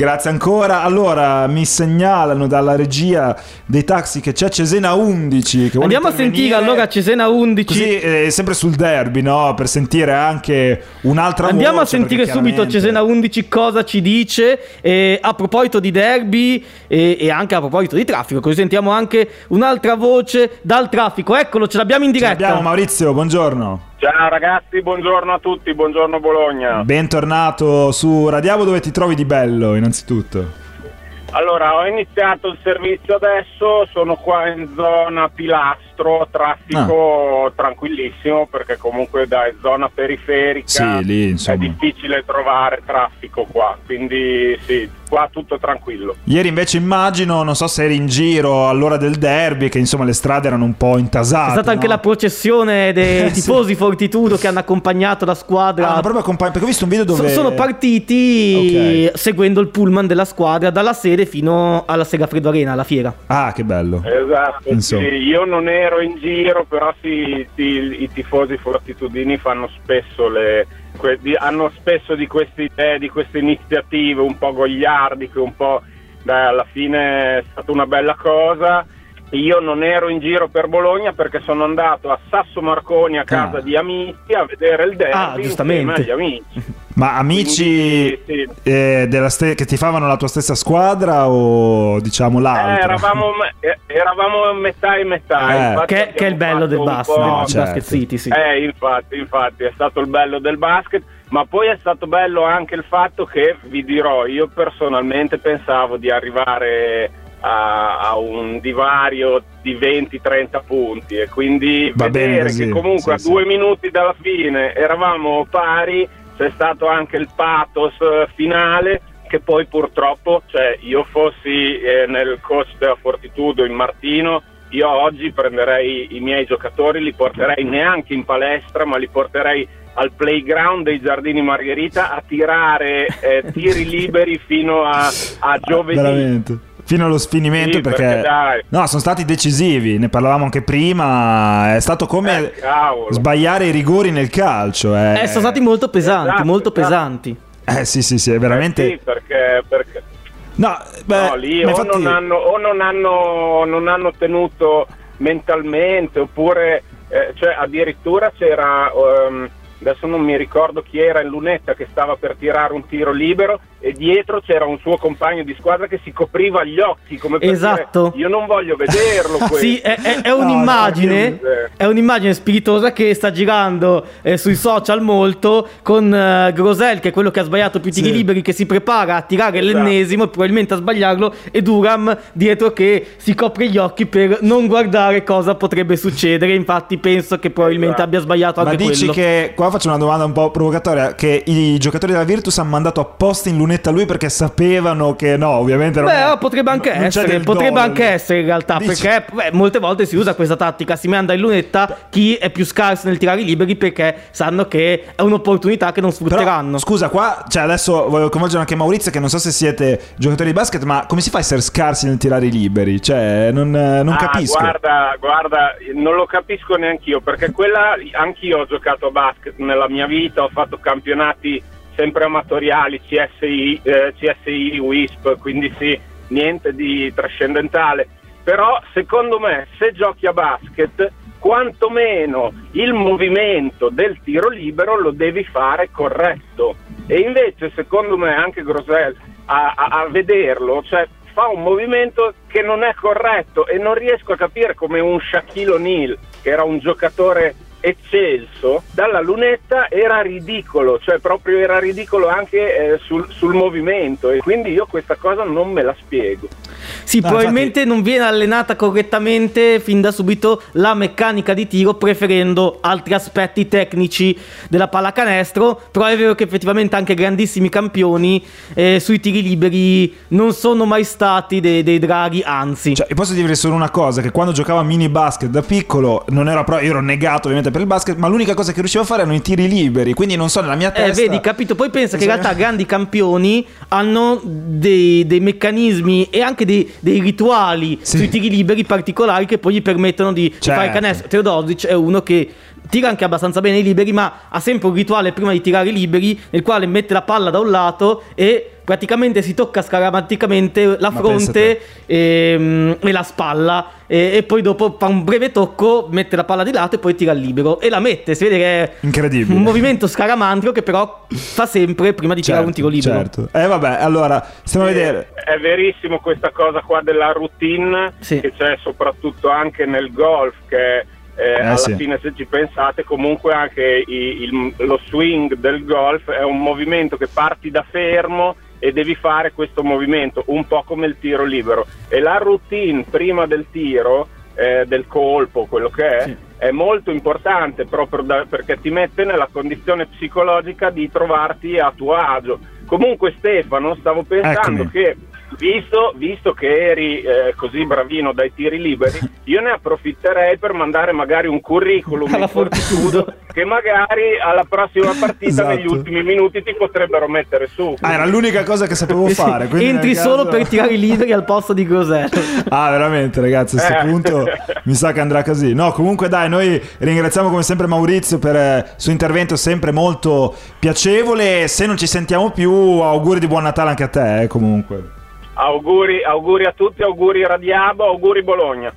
Grazie ancora. Allora, mi segnalano dalla regia dei taxi che c'è Cesena 11. Che Andiamo a sentire allora Cesena 11. Così, eh, sempre sul derby, no? Per sentire anche un'altra Andiamo voce, a sentire subito Cesena 11 cosa ci dice eh, a proposito di derby e, e anche a proposito di traffico. Così sentiamo anche un'altra voce dal traffico. Eccolo, ce l'abbiamo in Ce diretta. l'abbiamo Maurizio, buongiorno. Ciao ragazzi, buongiorno a tutti, buongiorno Bologna. Bentornato su Radiavo dove ti trovi di bello, innanzitutto. Allora, ho iniziato il servizio adesso, sono qua in zona Pilastro, traffico Ah. tranquillissimo perché comunque da zona periferica Sì, lì, è difficile trovare traffico qua, quindi sì, qua tutto tranquillo. Ieri invece immagino, non so se eri in giro all'ora del derby, che insomma le strade erano un po' intasate. È stata anche no? la processione dei Eh, sì. tifosi Fortitudo che hanno accompagnato la squadra. Ah, proprio accompagn- perché ho visto un video So- dove... sono partiti Ok. seguendo il pullman della squadra dalla sede fino alla Segafredo Arena, alla fiera. Ah, che bello. Esatto, Insomma. sì, io non ero in giro, però sì, sì, i tifosi fortitudini fanno spesso le, que- di- hanno spesso di queste idee, di queste iniziative un po' gogliardiche, un po' dai, alla fine è stata una bella cosa. Io non ero in giro per Bologna perché sono andato a Sasso Marconi a casa Ah. di amici a vedere il derby Ah, giustamente. agli amici. Ma amici Quindi, sì. eh, della ste- che ti favano la tua stessa squadra o diciamo Eh, l'altra? eravamo, eh, eravamo metà e metà. Eh. Che, che è il bello del basket, del No, certo. basket City, sì. Eh, infatti, infatti, è stato il bello del basket, ma poi è stato bello anche il fatto che, vi dirò, io personalmente pensavo di arrivare a, a un divario di 20-30 punti e quindi Va bene vedere così, che comunque sì, a due minuti dalla fine eravamo pari, c'è stato anche il pathos eh, finale che poi purtroppo, cioè io fossi eh, nel coach della Fortitudo in Martino, io oggi prenderei i miei giocatori, li porterei neanche in palestra, ma li porterei al playground dei Giardini Margherita a tirare eh, tiri liberi fino a, a giovedì. Veramente. Fino allo sfinimento Sì, perché... perché dai. No, sono stati decisivi, ne parlavamo anche prima, è stato come Eh, sbagliare i rigori nel calcio. Eh, Eh, sono stati molto pesanti, Esatto, molto esatto. pesanti. Eh sì, sì, sì, è veramente... Eh sì, perché, perché No, beh, no, lì o, infatti- non hanno, o non hanno, non hanno tenuto mentalmente oppure eh, cioè addirittura c'era ehm, adesso non mi ricordo chi era in lunetta che stava per tirare un tiro libero e dietro c'era un suo compagno di squadra che si copriva gli occhi come per Esatto. dire, io non voglio vederlo Sì, è, è- è un'immagine, no, io- è un'immagine spiritosa che sta girando eh, sui social molto con eh, Grosel, che è quello che ha sbagliato più tiri Sì. liberi, che si prepara a tirare Esatto. l'ennesimo e probabilmente a sbagliarlo, e Duram dietro che si copre gli occhi per non guardare cosa potrebbe succedere. Infatti penso che probabilmente Esatto. abbia sbagliato Ma anche dici quello. che qua faccio una domanda un po' provocatoria: che i giocatori della Virtus hanno mandato apposta in lunetta lui perché sapevano che no, ovviamente non Beh, è- oh, potrebbe anche non essere, potrebbe gol. anche essere in realtà, Dici- perché beh, molte volte si usa questa tattica, si manda in lunetta chi è più scarso nel tirare i liberi perché sanno che è un'opportunità che non Però, sfrutteranno. scusa, qua, cioè adesso voglio coinvolgere anche Maurizio, che non so se siete giocatori di basket, ma come si fa a essere scarsi nel tirare i liberi? Cioè, non, eh, non Ah, capisco. Guarda, guarda, non lo capisco neanch'io perché quella anch'io ho giocato a basket nella mia vita, ho fatto campionati sempre amatoriali, CSI, eh, CSI WISP, quindi sì, niente di trascendentale. Però secondo me se giochi a basket quantomeno il movimento del tiro libero lo devi fare corretto e invece secondo me anche Grosel a, a- a vederlo cioè fa un movimento che non è corretto e non riesco a capire come un Shaquille O'Neal che era un giocatore eccelso dalla lunetta era ridicolo cioè proprio era ridicolo anche eh, sul, sul movimento. E quindi io questa cosa non me la spiego Sì, No, probabilmente non viene allenata correttamente fin da subito la meccanica di tiro, preferendo altri aspetti tecnici della pallacanestro. Però è vero che effettivamente anche grandissimi campioni eh, sui tiri liberi non sono mai stati dei, dei draghi, anzi. Cioè, io posso dire solo una cosa: che quando giocavo a mini basket da piccolo, non ero pro- io ero negato ovviamente per il basket, ma l'unica cosa che riuscivo a fare erano i tiri liberi. Quindi non so, nella mia Eh, testa. vedi, capito? Poi pensa che in Bisogna- realtà grandi campioni hanno dei, dei meccanismi e anche dei, dei rituali Sì. sui tiri liberi particolari che poi gli permettono di Certo. fare canestro. Teodosic è uno che tira anche abbastanza bene i liberi, ma ha sempre un rituale prima di tirare i liberi nel quale mette la palla da un lato e praticamente si tocca scaramanticamente la fronte e, e la spalla e, e poi dopo fa un breve tocco, mette la palla di lato e poi tira il libero e la mette, si vede che è Incredibile. un movimento scaramantico che però fa sempre prima di tirare un tiro libero. Certo. Eh vabbè, allora, stiamo a vedere. È verissimo questa cosa qua della routine Sì. che c'è soprattutto anche nel golf che eh, alla sì. fine se ci pensate comunque anche i- il- lo swing del golf è un movimento che parti da fermo e devi fare questo movimento un po' come il tiro libero e la routine prima del tiro eh, del colpo quello che è Sì. è molto importante proprio da- perché ti mette nella condizione psicologica di trovarti a tuo agio comunque Stefano stavo pensando Eccomi. che Visto, visto che eri eh, così bravino dai tiri liberi, io ne approfitterei per mandare magari un curriculum Alla fortitudo che magari alla prossima partita Esatto. negli ultimi minuti ti potrebbero mettere su. Ah, era l'unica cosa che sapevo fare. Entri caso- solo per tirare i liberi al posto di Grosello. Ah, veramente, ragazzi, a questo Eh. punto mi sa che andrà così. No, comunque, dai, noi ringraziamo come sempre Maurizio per eh, il suo intervento sempre molto piacevole. Se non ci sentiamo più, auguri di buon Natale anche a te, eh, comunque. Auguri, auguri a tutti, auguri Radiabo, auguri Bologna.